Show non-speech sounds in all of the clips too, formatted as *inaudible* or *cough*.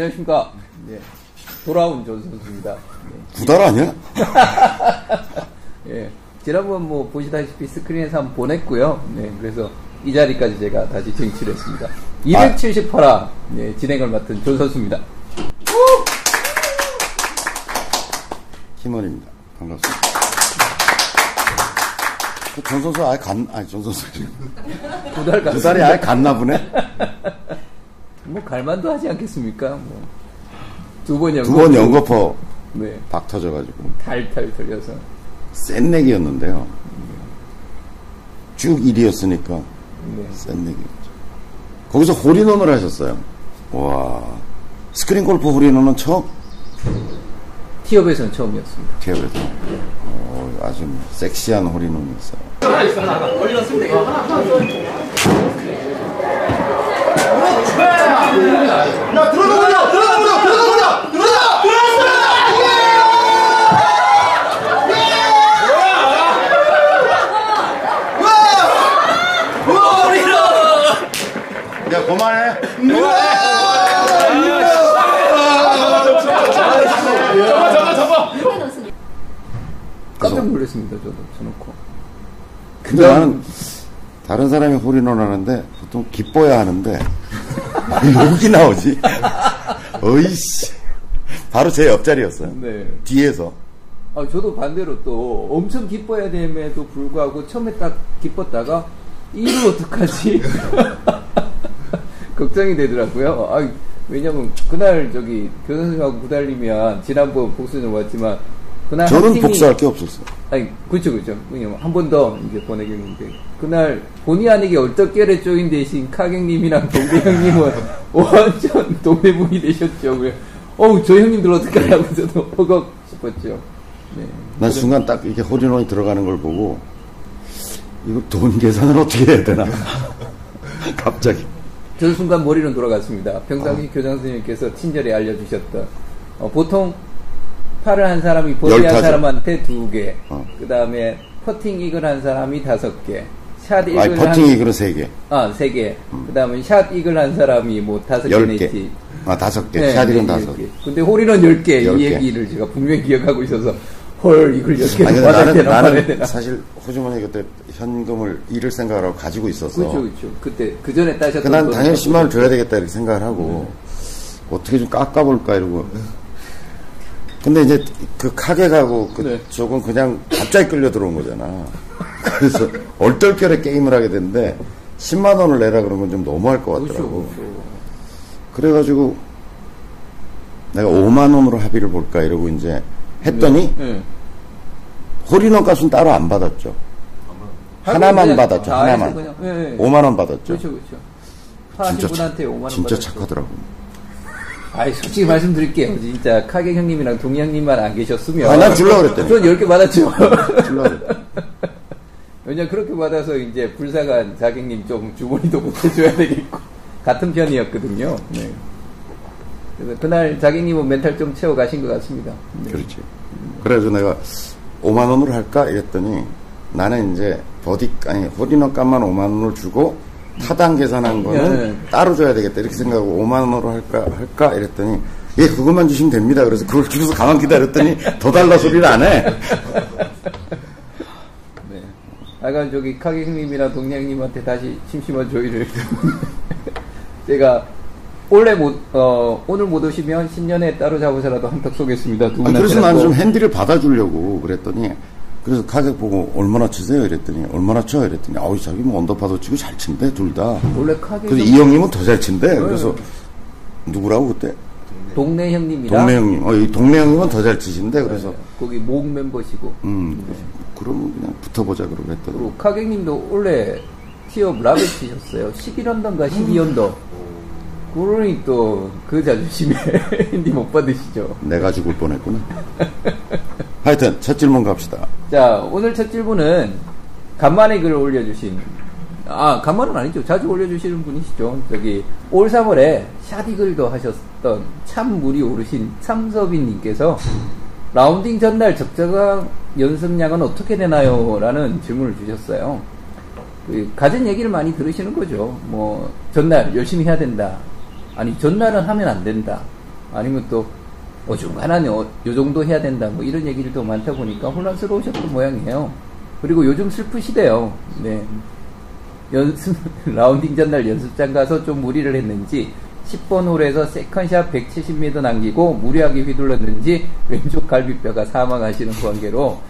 안녕하십니까. 네. 돌아온 존 선수입니다. 구달 아니야? 예. 지난번 뭐 보시다시피 스크린에서 한번 보냈고요. 네. 그래서 이 자리까지 제가 다시 쟁취를 했습니다. 278화 네, 진행을 맡은 존 선수입니다. 김원입니다. 반갑습니다. 그 전 선수 아예 간, 아니, 전 선수. 두달 두 달이 아예 갔나 보네? 뭐 갈만도 하지 않겠습니까? 뭐. 두 번 연거. 두번 연거퍼 네. 박 터져가지고. 탈탈 털려서. 센 내기였는데요. 쭉 1위였으니까 네. 센 내기였죠. 거기서 홀인원을 하셨어요. 와. 스크린 골프 홀인원은 처음? 티업에서는 처음이었습니다. 티업에서. 어, 아주 섹시한 홀인원이었어요. 야 들어가 보자 들어가 보자 들어가 보자 들어가 야, 그만해. 깜짝 놀랐습니다, 저도. 저놓고. 근데 나는 다른 사람이 홀인원 하는데 보통 기뻐야 하는데 왜 욕이 나오지? 어이씨. 바로 제 옆자리였어요. 네. 뒤에서. 아, 저도 반대로 또 엄청 기뻐야 됨에도 불구하고 처음에 딱 기뻤다가 이를 어떡하지? *laughs* 걱정이 되더라고요. 아, 왜냐면 그날 저기 교선생하고 구달리면 지난번 복수는 왔지만 그날 한 저는 복수할 게 없었어요. 아니 그렇죠 그렇죠. 왜냐면 한번 더 이제 보내겠는데 그날 본의 아니게 얼떨결에 쪼인 대신 카경님이랑 동대 형님은 *laughs* 완전 동네분이 되셨죠. 그래. 어우 저 형님들 어떡하냐고 저도 허걱 싶었죠. 네. 난 순간 딱 이렇게 홀인원이 들어가는 걸 보고 이거 돈 계산을 어떻게 해야 되나 *laughs* 갑자기 저 순간 머리는 돌아갔습니다. 평상시 교장 선생님께서 친절히 알려주셨던 어, 보통 팔을 한 사람이 버디 열한 타죠. 사람한테 두 개, 어. 그 다음에 퍼팅 이글 한 사람이 다섯 개, 샷 이글 아니 한 퍼팅 이글은 세 개 아, 세 개. 그 다음에 샷 이글 한 사람이 뭐 다섯 개열 내지. 개 아, 다섯 개 네, 샤디는 네, 다섯 열 개. 근데 홀인원 열 개, 열이 개. 얘기를 제가 분명히 기억하고 있어서, 헐, 이걸 열 개. 아니 나는, 나는. 사실 호주머니 그때 현금을 잃을 생각을 하고 가지고 있었어 그렇죠, 그렇죠. 그때, 그 전에 따셨던. 그난 돈 당연히 갖고 10만 원 줘야 되겠다 이렇게 생각을 하고 어떻게 좀 깎아볼까 이러고 근데 이제 그 카게 가고 그 네. 그냥 갑자기 끌려 들어온 거잖아 *laughs* 그래서 얼떨결에 게임을 하게 됐는데 10만 원을 내라 그런 건 좀 너무할 것 그렇죠, 같더라고 그렇죠. 그래가지고 내가 5만 원으로 합의를 볼까 이러고 이제 했더니 네. 홀인원 값은 따로 안 받았죠 하나만 그냥 받았죠 다 하나만 네, 네. 5만 원 받았죠 그렇죠, 그렇죠. 진짜, 분한테 착- 5만 원 진짜. 착하더라고 아이, 솔직히 말씀드릴게요. 진짜, 카게 형님이랑 동희 형님만 안 계셨으면. 아, 난 줄라 그랬더니. 전 10개 받았죠. 줄라 그랬더니. 왜냐 그렇게 받아서 이제 불쌍한 자객님 좀 주머니도 못해줘야 되겠고 같은 편이었거든요. 네. 그래서 그날 자객님은 멘탈 좀 채워 가신 것 같습니다. 네. 그렇지. 그래서 내가 5만 원으로 할까 이랬더니 나는 이제 버디 아니 홀인원 값만 5만 원을 주고 타당 계산한 거는 네. 따로 줘야 되겠다 이렇게 생각하고 5만 원으로 할까 할까 이랬더니 예 그것만 주시면 됩니다. 그래서 그걸 주고서 가만 기다렸더니 더 달라 소리를 안 해. 네. 아까 저기 동네 형님한테 다시 심심한 조의를 *laughs* 제가 원래 못, 어, 오늘 못 오시면 신년에 따로 잡으서라도 한턱 쏘겠습니다. 두 아, 분한테. 그래서 나는 좀 핸디를 받아주려고 그랬더니 그래서 가격 보고 얼마나 치세요 이랬더니 얼마나 쳐요 이랬더니 아우 자기 뭐 언더파도 치고 잘 친대 둘 다. 원래 카게 그래서 형- 이 형님은 더 잘 친대. 그래서 누구라고 그때? 동네 형님이랑 동네 형님. 어, 이 동네 형님은 더 잘 치신데 그래서 거기 목 멤버시고 음 그러면 그냥 붙어보자 그러고 했더니 그리고 카객님도 원래 티업 라벨 치셨어요. 11언더인가 12언더. 그러니 또 그 자존심에 *laughs* 힌디 못 받으시죠. 내가 죽을 뻔했구나. *laughs* 하여튼 첫 질문 갑시다. 자 오늘 첫 질문은 간만에 글을 올려주신 아 간만은 아니죠. 자주 올려주시는 분이시죠. 저기 올 3월에 샤디 글도 하셨던 참 물이 오르신 참서빈님께서 라운딩 전날 적정한 연습량은 어떻게 되나요? 라는 질문을 주셨어요. 그 가진 얘기를 많이 들으시는 거죠. 뭐 전날 열심히 해야 된다. 아니 전날은 하면 안 된다. 아니면 또 어중간한 어, 요 정도 해야 된다 뭐 이런 얘기를 더 많다 보니까 혼란스러우셨던 모양이에요. 그리고 요즘 슬프시대요. 네. 연습 *laughs* 라운딩 전날 연습장 가서 좀 무리를 했는지 10번 홀에서 second shot 170m 남기고 무리하게 휘둘렀는지 왼쪽 갈비뼈가 사망하시는 관계로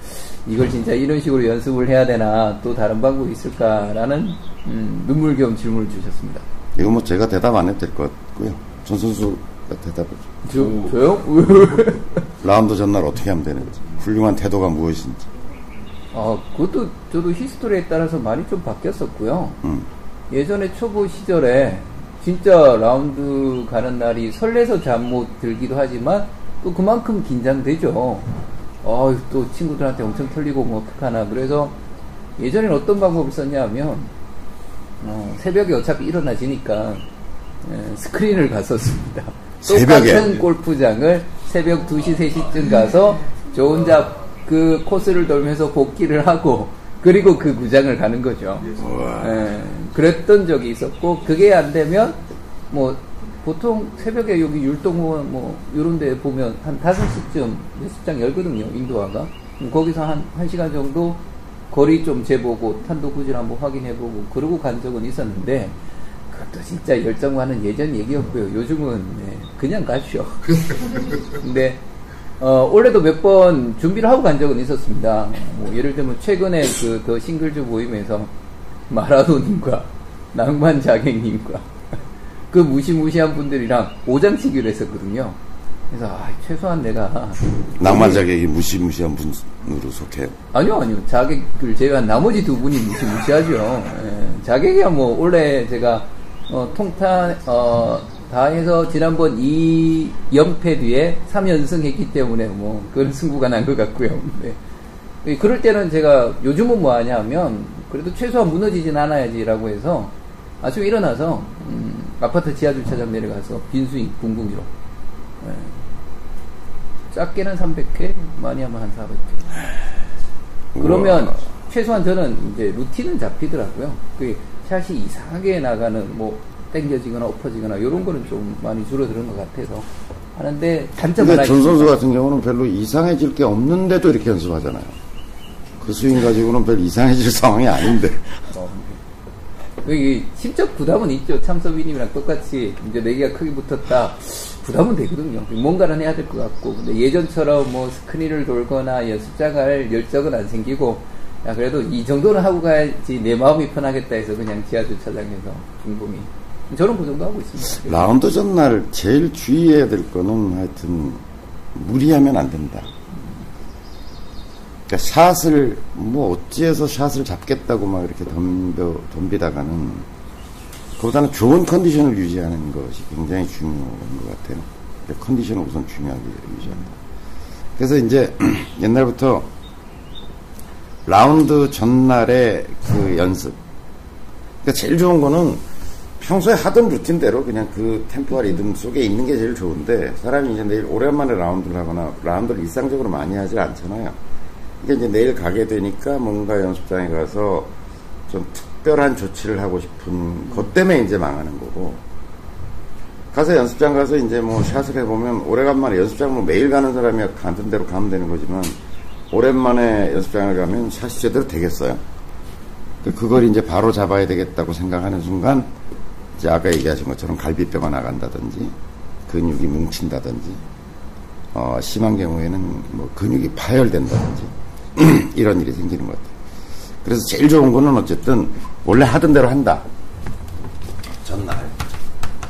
이걸 진짜 이런 식으로 연습을 해야 되나 또 다른 방법이 있을까라는 음, 눈물겨운 질문을 주셨습니다. 이거 뭐 제가 대답 안 해도 될 것 같고요. 전 선수가 대답을. 저, 저요? *laughs* 라운드 전날 어떻게 하면 되는지. 훌륭한 태도가 무엇인지. 아, 그것도 저도 히스토리에 따라서 많이 좀 바뀌었었고요. 음. 예전에 초보 시절에 진짜 라운드 가는 날이 설레서 잠 못 들기도 하지만 또 그만큼 긴장되죠. 어, 또 친구들한테 엄청 털리고 뭐 어떡하나. 그래서 예전엔 어떤 방법을 썼냐면 어, 새벽에 어차피 일어나지니까 예, 스크린을 갔었습니다. 새벽에? 똑같은 골프장을 새벽 2시, 3시쯤 가서 저 혼자 그 코스를 돌면서 복귀를 하고 그리고 그 구장을 가는 거죠. 예, 그랬던 적이 있었고 그게 안 되면 뭐 보통 새벽에 여기 율동원 뭐 이런 데 보면 한 5시쯤 연습장 열거든요. 인도화가. 거기서 한 1시간 정도 거리 좀 재보고 탄도 구질 한번 확인해보고 그러고 간 적은 있었는데 그것도 진짜 열정 많은 예전 얘기였고요. 요즘은 네, 그냥 가시오. 근데 어, 올해도 몇 번 준비를 하고 간 적은 있었습니다. 뭐 예를 들면 최근에 그 더 싱글즈 모임에서 마라도님과 낭만 자객님과 그 무시무시한 분들이랑 오장치기를 했었거든요. 그래서 아, 최소한 내가 낭만 자객이 무시무시한 분으로 속해요. 아니요, 아니요. 자객을 제가 나머지 두 분이 무시무시하죠. 예, 자객이야 뭐 원래 제가 어, 통탄 어, 다 해서 지난번 2연패 뒤에 3연승 했기 때문에 뭐 그런 승부가 난 것 같고요. 네. 예, 그럴 때는 제가 요즘은 뭐 하냐 하면 그래도 최소한 무너지진 않아야지라고 해서 아침에 일어나서 음, 아파트 지하 주차장 내려가서 빈스윙 붕붕이로 예. 작게는 300회 많이 하면 한 400회 그러면 우와. 최소한 저는 이제 루틴은 잡히더라고요. 그 샷이 이상하게 나가는 뭐 땡겨지거나 엎어지거나 이런 거는 좀 많이 줄어드는 것 같아서 하는데 단점 근데 하나 전 선수. 같은 경우는 별로 이상해질 게 없는데도 이렇게 연습하잖아요. 그 스윙 가지고는 별 이상해질 *laughs* 상황이 아닌데. 여기 심적 부담은 있죠. 참서비님이랑 똑같이 이제 내기가 크게 붙었다. 부담은 되거든요. 뭔가는 해야 될 것 같고. 근데 예전처럼 뭐 스크린을 돌거나 연습장 갈 열정은 안 생기고, 야, 그래도 이 정도는 하고 가야지 내 마음이 편하겠다 해서 그냥 지하 주차장에서 중범이. 저는 그 정도 하고 있습니다. 라운드 전날 제일 주의해야 될 거는 하여튼 무리하면 안 된다. 그러니까 샷을 뭐 어찌해서 샷을 잡겠다고 막 이렇게 덤벼 덤비다가는 그보다는 좋은 컨디션을 유지하는 것이 굉장히 중요한 것 같아요. 컨디션을 우선 중요하게 유지한다. 그래서 이제 *clears throat* 옛날부터 라운드 전날의 그 연습. 그러니까 제일 좋은 거는 평소에 하던 루틴대로 그냥 그 템포와 리듬 속에 있는 게 제일 좋은데 사람이 이제 내일 오랜만에 라운드를 하거나 라운드를 일상적으로 많이 하지 않잖아요. 그러니까 이제 내일 가게 되니까 뭔가 연습장에 가서 좀 특별한 조치를 하고 싶은 것 때문에 이제 망하는 거고 가서 연습장 가서 이제 뭐 샷을 해보면 오래간만에 연습장 뭐 매일 가는 사람이야 같은 대로 가면 되는 거지만 오랜만에 연습장을 가면 샷이 제대로 되겠어요. 그- 그걸 이제 바로 잡아야 되겠다고 생각하는 순간 이제 아까 얘기하신 것처럼 갈비뼈가 나간다든지 근육이 뭉친다든지 어, 심한 경우에는 뭐 근육이 파열된다든지 *clears throat* 이런 일이 생기는 것 같아요. 그래서 제일 좋은 거는 어쨌든 원래 하던 대로 한다. 전날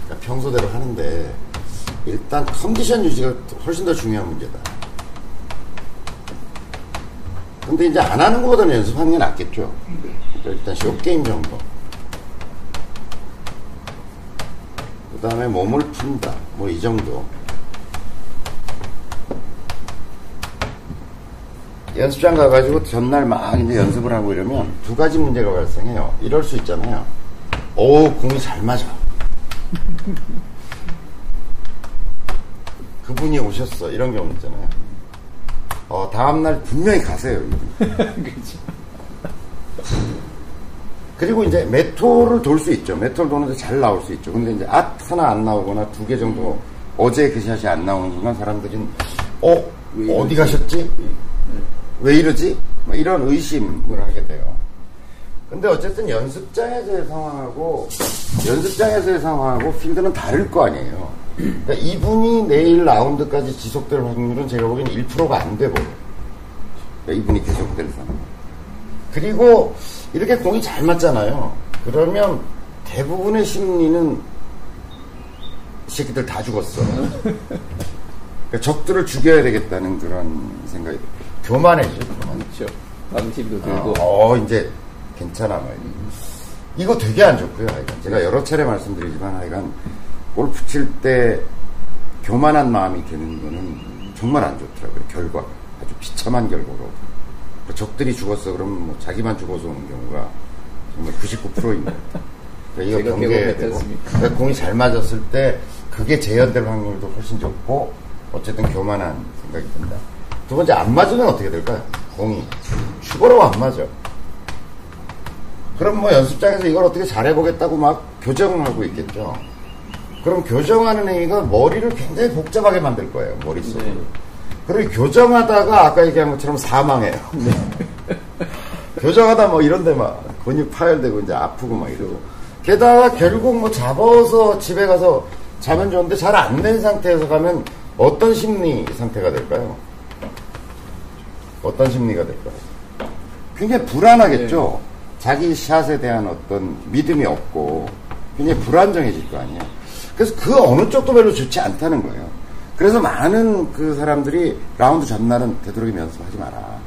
그러니까 평소대로 하는데 일단 컨디션 유지가 훨씬 더 중요한 문제다. 근데 이제 안 하는 것보다는 연습하는 게 낫겠죠. 그러니까 일단 쇼게임 정도. 그 다음에 몸을 푼다. 뭐 이 정도. 연습장 가가지고 전날 막 이제 연습을 하고 이러면 두 가지 문제가 발생해요. 이럴 수 있잖아요. 오, 공이 잘 맞아. *laughs* 그분이 오셨어. 이런 경우 있잖아요. 어, 다음날 분명히 가세요. *laughs* 그렇죠. 그리고 이제 메토를 돌 수 있죠. 메토를 도는데 잘 나올 수 있죠. 근데 이제 앗 하나 안 나오거나 두 개 정도 어제 그 샷이 안 나오는 순간 사람들은 어왜 어디? 가셨지? 왜 이러지? 뭐 이런 의심을 하게 돼요. 근데 어쨌든 연습장에서의 상황하고 연습장에서의 상황하고 필드는 다를 거 아니에요. 그러니까 이분이 내일 라운드까지 지속될 확률은 제가 보기엔 1%가 안 되고 그러니까 이분이 계속 될 상황. 그리고 이렇게 공이 잘 맞잖아요. 그러면 대부분의 심리는 이 새끼들 다 죽었어. 그러니까 적들을 죽여야 되겠다는 그런 생각이 들어요. 교만해져, 교만. 그렇죠. 방심도 들고. 어, 이제 괜찮아, 뭐. 이거 되게 안 좋고요, 하여간. 제가 여러 차례 말씀드리지만, 하여간, 골프 칠 때 교만한 마음이 드는 거는 정말 안 좋더라고요, 결과가. 아주 비참한 결과로. 그 적들이 죽었어, 그러면 뭐 자기만 죽어서 오는 경우가 정말 99%입니다. 그러니까 이거 경계해야 되고. 그러니까 공이 잘 맞았을 때 그게 재현될 확률도 훨씬 좋고, 어쨌든 교만한 생각이 든다. 두 번째, 안 맞으면 어떻게 될까요? 공이. 죽어라고 안 맞아. 그럼 뭐 연습장에서 이걸 어떻게 잘해보겠다고 막 교정을 하고 있겠죠. 그럼 교정하는 행위가 머리를 굉장히 복잡하게 만들 거예요, 머릿속으로. 네. 그리고 교정하다가 아까 얘기한 것처럼 사망해요. *laughs* 교정하다 뭐 이런데 막 근육 파열되고 이제 아프고 막 이러고. 게다가 결국 뭐 잡아서 집에 가서 자면 좋은데 잘 안 된 상태에서 가면 어떤 심리 상태가 될까요? 어떤 심리가 될까요? 굉장히 불안하겠죠. 자기 샷에 대한 어떤 믿음이 없고 굉장히 불안정해질 거 아니에요. 그래서 그 어느 쪽도 별로 좋지 않다는 거예요. 그래서 많은 그 사람들이 라운드 전날은 되도록이면 연습하지 마라.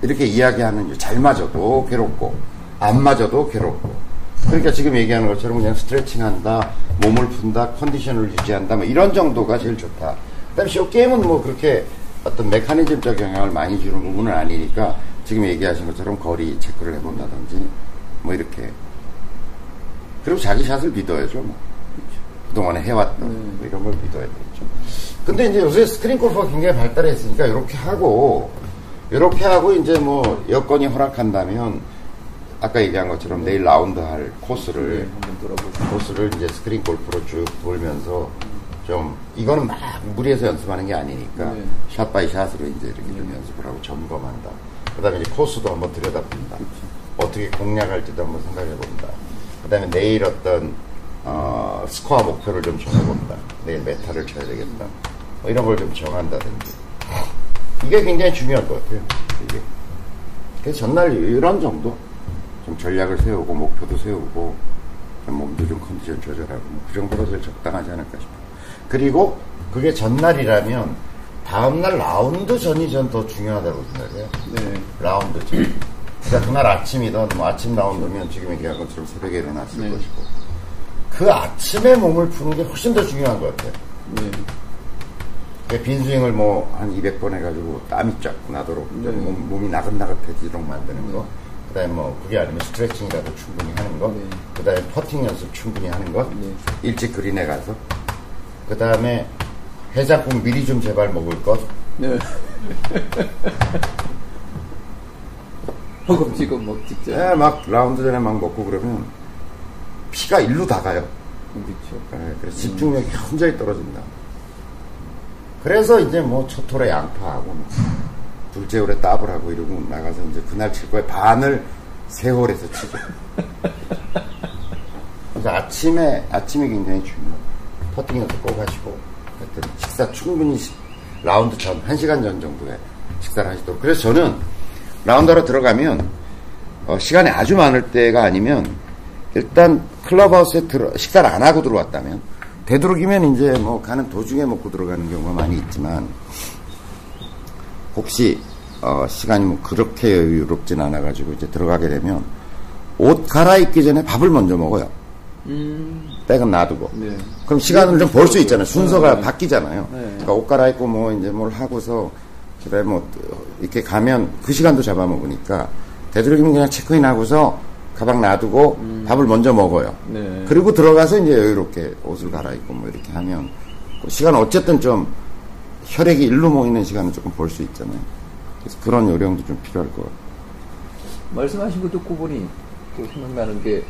이렇게 이야기하는. 잘 맞아도 괴롭고 안 맞아도 괴롭고 그러니까 지금 얘기하는 것처럼 그냥 스트레칭 한다 몸을 푼다 컨디션을 유지한다 뭐 이런 정도가 제일 좋다 그다음에 쇼 게임은 뭐 그렇게 어떤 메커니즘적 영향을 많이 주는 부분은 아니니까 지금 얘기하신 것처럼 거리 체크를 해본다든지 뭐 이렇게 그리고 자기 샷을 믿어야죠 뭐. 그동안에 해왔던 뭐 이런 걸 믿어야 되겠죠 근데 이제 요새 스크린 골프가 굉장히 발달했으니까 이렇게 하고 이렇게 하고 이제 뭐 여건이 허락한다면 아까 얘기한 것처럼 내일 라운드 할 네, 코스를 돌아보고. 코스를 이제 스크린 골프로 쭉 돌면서 좀 이거는 막 무리해서 연습하는 게 아니니까 네. shot by shot으로 이제 이렇게 좀 연습을 하고 점검한다. 그다음에 이제 코스도 한번 들여다본다. 어떻게 공략할지도 한번 생각해 본다. 그다음에 내일 어떤 어, 스코어 목표를 좀 정해본다. 내일 몇 타를 쳐야 되겠다. 뭐 이런 걸 좀 정한다든지. 이게 굉장히 중요할 것 같아요. 이게. 그래서 전날 이런 정도 좀 전략을 세우고 목표도 세우고 좀 몸도 좀 컨디션 조절하고 뭐 그 정도가 제일 적당하지 않을까 싶어요. 그리고 그게 전날이라면 다음날 라운드 전이 전 더 중요하다고 생각해요. 네. 라운드 전. 그러니까 그날 아침이든 뭐 아침 라운드면 지금 얘기한 것처럼 새벽에 일어났을 네. 것이고 그 아침에 몸을 푸는 게 훨씬 더 중요한 것 같아요. 네. 빈스윙을 뭐 한 200번 해가지고 땀이 쫙 나도록 좀 네. 몸, 몸이 나긋나긋해지도록 만드는 거. 그 다음에 뭐 그게 아니면 스트레칭이라도 충분히 하는 거. 네. 그 다음에 퍼팅 연습 충분히 하는 거. 네. 일찍 그린에 가서. 그 다음에 해장국 미리 좀 제발 먹을 것. 네. *laughs* 허겁지겁 먹 직전. 예, 막 라운드 전에 막 먹고 그러면 피가 일로 다 가요. 그렇죠. 예, 그래서 집중력이 현저히 떨어진다. 그래서 이제 뭐첫 홀에 양파하고 뭐 둘째 홀에 더블 하고 이러고 나가서 이제 그날 칠 거에 반을 세 홀에서 치죠. *laughs* 그래서 아침에 아침이 굉장히 중요해요. 퍼팅 연습 꼭 하시고 하여튼 식사 충분히 시- 라운드 전, 한 시간 전 정도에 식사를 하시도록. 그래서 저는 라운드로 들어가면 어, 시간이 아주 많을 때가 아니면 일단 클럽하우스에 들어 식사를 안 하고 들어왔다면 되도록이면 이제 뭐 가는 도중에 먹고 들어가는 경우가 많이 있지만 혹시 어, 시간이 뭐 그렇게 여유롭진 않아가지고 이제 들어가게 되면 옷 갈아입기 전에 밥을 먼저 먹어요. 음. 백은 놔두고. 네. 그럼 시간을 좀 벌 수 있잖아요. 순서가 네. 바뀌잖아요. 네. 그러니까 옷 갈아입고 뭐 이제 뭘 하고서 그다음에 뭐 이렇게 가면 그 시간도 잡아먹으니까 되도록이면 그냥 체크인 하고서 가방 놔두고 밥을 먼저 먹어요. 네. 그리고 들어가서 이제 여유롭게 옷을 갈아입고 뭐 이렇게 하면 그 시간 어쨌든 좀 혈액이 일로 모이는 시간을 조금 볼 수 있잖아요. 그래서 그런 요령도 좀 필요할 것 같아요. 말씀하신 거 듣고 보니 또 생각나는 게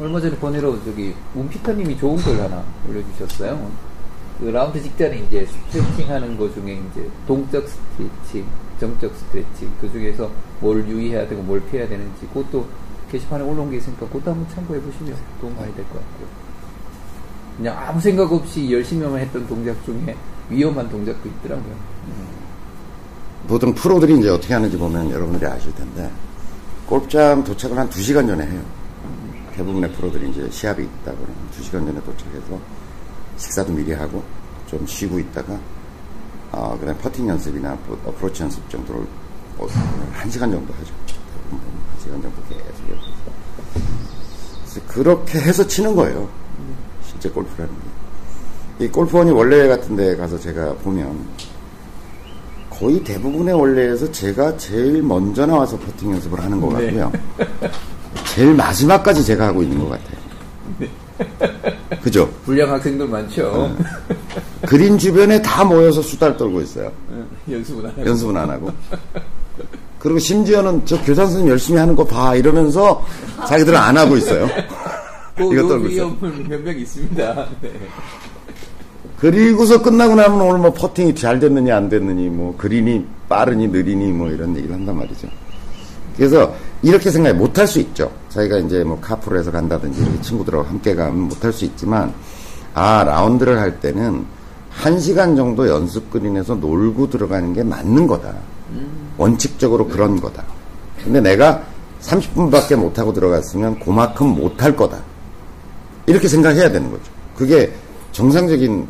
얼마 전에 번외로 저기 문피터님이 좋은 글 하나 올려주셨어요. 그 라운드 직전에 이제 스트레칭 하는 거 중에 이제 동적 스트레칭, 정적 스트레칭, 그 중에서 뭘 유의해야 되고 뭘 피해야 되는지, 그것도 게시판에 올라온 게 있으니까 그것도 한번 참고해 보시면 도움 많이 될 것 같고. 그냥 아무 생각 없이 열심히만 했던 동작 중에 위험한 동작도 있더라고요. 보통 프로들이 이제 어떻게 하는지 보면 여러분들이 아실 텐데 골프장 도착을 한 2시간 전에 해요. 대부분의 프로들이 이제 시합이 있다 그러면 2시간 전에 도착해서 식사도 미리 하고 좀 쉬고 있다가 어, 그다음 퍼팅 연습이나 뭐 어프로치 연습 정도를 어, 한 시간 정도 하죠. 시간 정도 계속 그래서 그렇게 해서 치는 거예요. 실제 골프라는 게. 이 골프원이 원래 같은 데 가서 제가 보면 거의 대부분의 원래에서 제가 제일 먼저 나와서 퍼팅 연습을 하는 것 네. 같고요. 제일 마지막까지 제가 하고 있는 것 같아요. 그죠? 불량 학생들 많죠. 그린 주변에 다 모여서 수다를 떨고 있어요. 연습은 안 하고. 연습은 안 하고. 그리고 심지어는 저 교장 선생님 열심히 하는 거 봐 이러면서 자기들은 안 하고 있어요. *laughs* 요 떨고 있어요. 위험은 몇명 있습니다. 네. 그리고서 끝나고 나면 오늘 뭐 퍼팅이 잘 됐느니 안 됐느니 뭐 그린이 빠르니 느리니 뭐 이런 얘기를 한단 말이죠. 그래서 이렇게 생각해 못할 수 있죠. 자기가 이제 뭐 카프로 해서 간다든지 이렇게 친구들하고 함께 가면 못할 수 있지만 아 라운드를 할 때는 한 시간 정도 연습 그린에서 놀고 들어가는 게 맞는 거다. 원칙적으로 그런 거다. 근데 내가 30분밖에 못하고 들어갔으면 그만큼 못할 거다. 이렇게 생각해야 되는 거죠. 그게 정상적인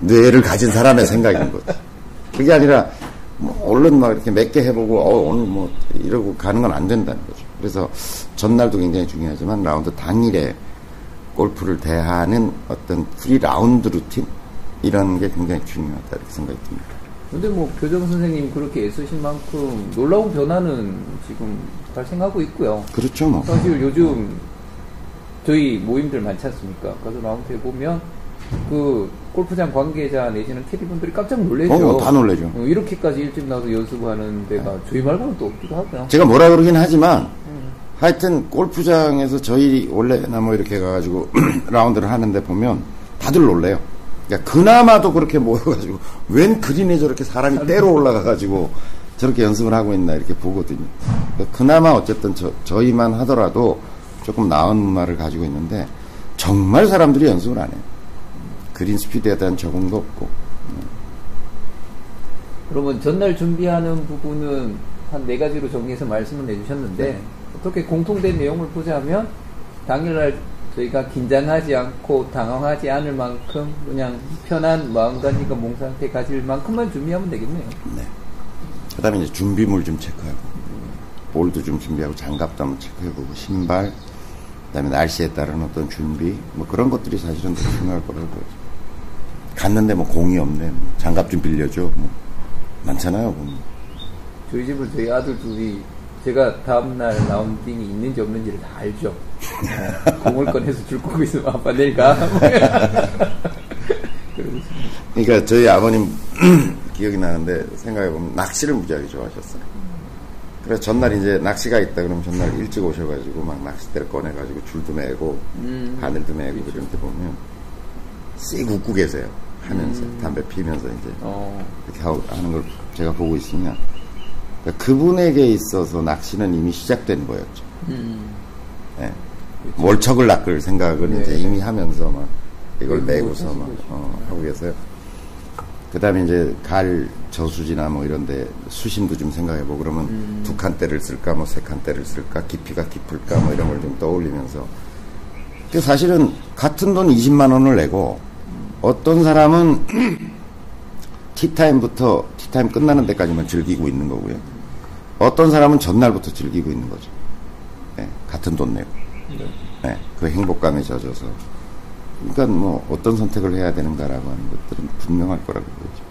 뇌를 가진 사람의 생각인 거지. 그게 아니라 뭐 얼른 막 이렇게 몇 개 해보고 어, 오늘 뭐 이러고 가는 건 안 된다는 거죠. 그래서 전날도 굉장히 중요하지만 라운드 당일에 골프를 대하는 어떤 pre-round routine 이런 게 굉장히 중요하다 이렇게 생각이 듭니다. 근데 뭐 교정 선생님 그렇게 애쓰신 만큼 놀라운 변화는 지금 발생하고 있고요. 그렇죠 뭐. 사실 요즘 저희 모임들 많지 않습니까? 가서 라운드 해보면 그 골프장 관계자 내지는 캐디분들이 깜짝 놀래죠. 어, 다 놀래죠. 어, 이렇게까지 일찍 나와서 연습하는 데가 저희 말고는 또 없기도 하고요. 제가 뭐라 그러긴 하지만 하여튼 골프장에서 저희 원래나 뭐 이렇게 가가지고 *clears throat* 라운드를 하는데 보면 다들 놀래요. 그러니까 그나마도 그렇게 모여가지고 웬 그린에 저렇게 사람이 때로 올라가가지고 저렇게 연습을 하고 있나 이렇게 보거든요. 그러니까 그나마 어쨌든 저, 저희만 하더라도 조금 나은 문화를 가지고 있는데 정말 사람들이 연습을 안 해요. 그린 스피드에 대한 적응도 없고 그러면 전날 준비하는 부분은 한 네 가지로 정리해서 말씀을 해주셨는데 네. 어떻게 공통된 내용을 보자면 당일날 저희가 긴장하지 않고 당황하지 않을 만큼 그냥 편한 마음가짐과 몸 상태 가질 만큼만 준비하면 되겠네요. 네. 그 다음에 이제 준비물 좀 체크하고, 볼도 좀 준비하고, 장갑도 한번 체크해보고, 신발, 그 다음에 날씨에 따른 어떤 준비, 뭐 그런 것들이 사실은 더 중요할 거라고 보죠. 갔는데 뭐 공이 없네, 뭐 장갑 좀 빌려줘, 뭐. 많잖아요, 보면. 저희 집은 저희 아들 둘이 제가 다음날 라운딩이 있는지 없는지를 다 알죠. 어, 공을 꺼내서 줄 거고 있으면 아빠 내일 가. *laughs* 그러니까 저희 아버님 *clears throat* 기억이 나는데 생각해보면 낚시를 무지하게 좋아하셨어요. 그래서 전날 이제 낚시가 있다 그러면 전날 일찍 오셔가지고 막 낚싯대를 꺼내가지고 줄도 매고 바늘도 매고 이런 데 보면 씩 웃고 계세요. 하면서 담배 피면서 이제 어, 이렇게 하는 걸 제가 보고 있으면 그러니까 그분에게 있어서 낚시는 이미 시작된 거였죠. 음, 예. 월척을 낚을 생각을 네. 이제 이미 하면서 막 이걸 네, 메고서 그거 막 어, 하고 계세요. 그 다음에 이제 갈 저수지나 뭐 이런데 수심도 좀 생각해보고 그러면 음. 두 칸대를 쓸까 뭐 세 칸대를 쓸까 깊이가 깊을까 뭐 이런 걸 좀 떠올리면서 그 사실은 같은 돈 20만 원을 내고 어떤 사람은 *clears throat* 티타임부터 티타임 끝나는 데까지만 즐기고 있는 거고요. 어떤 사람은 전날부터 즐기고 있는 거죠. 네, 같은 돈 내고. 네, 그 행복감에 젖어서. 그러니까 뭐 어떤 선택을 해야 되는가라고 하는 것들은 분명할 거라고 보죠.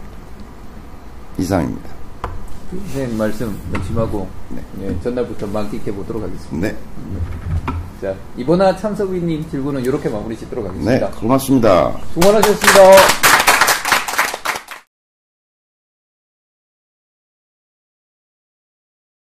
이상입니다. 선생님 말씀 명심하고 네. 예, 전날부터 만끽해 보도록 하겠습니다. 네, 자, 이번화 참석위님 질문은 이렇게 마무리 짓도록 네, 하겠습니다. 고맙습니다. 수고하셨습니다.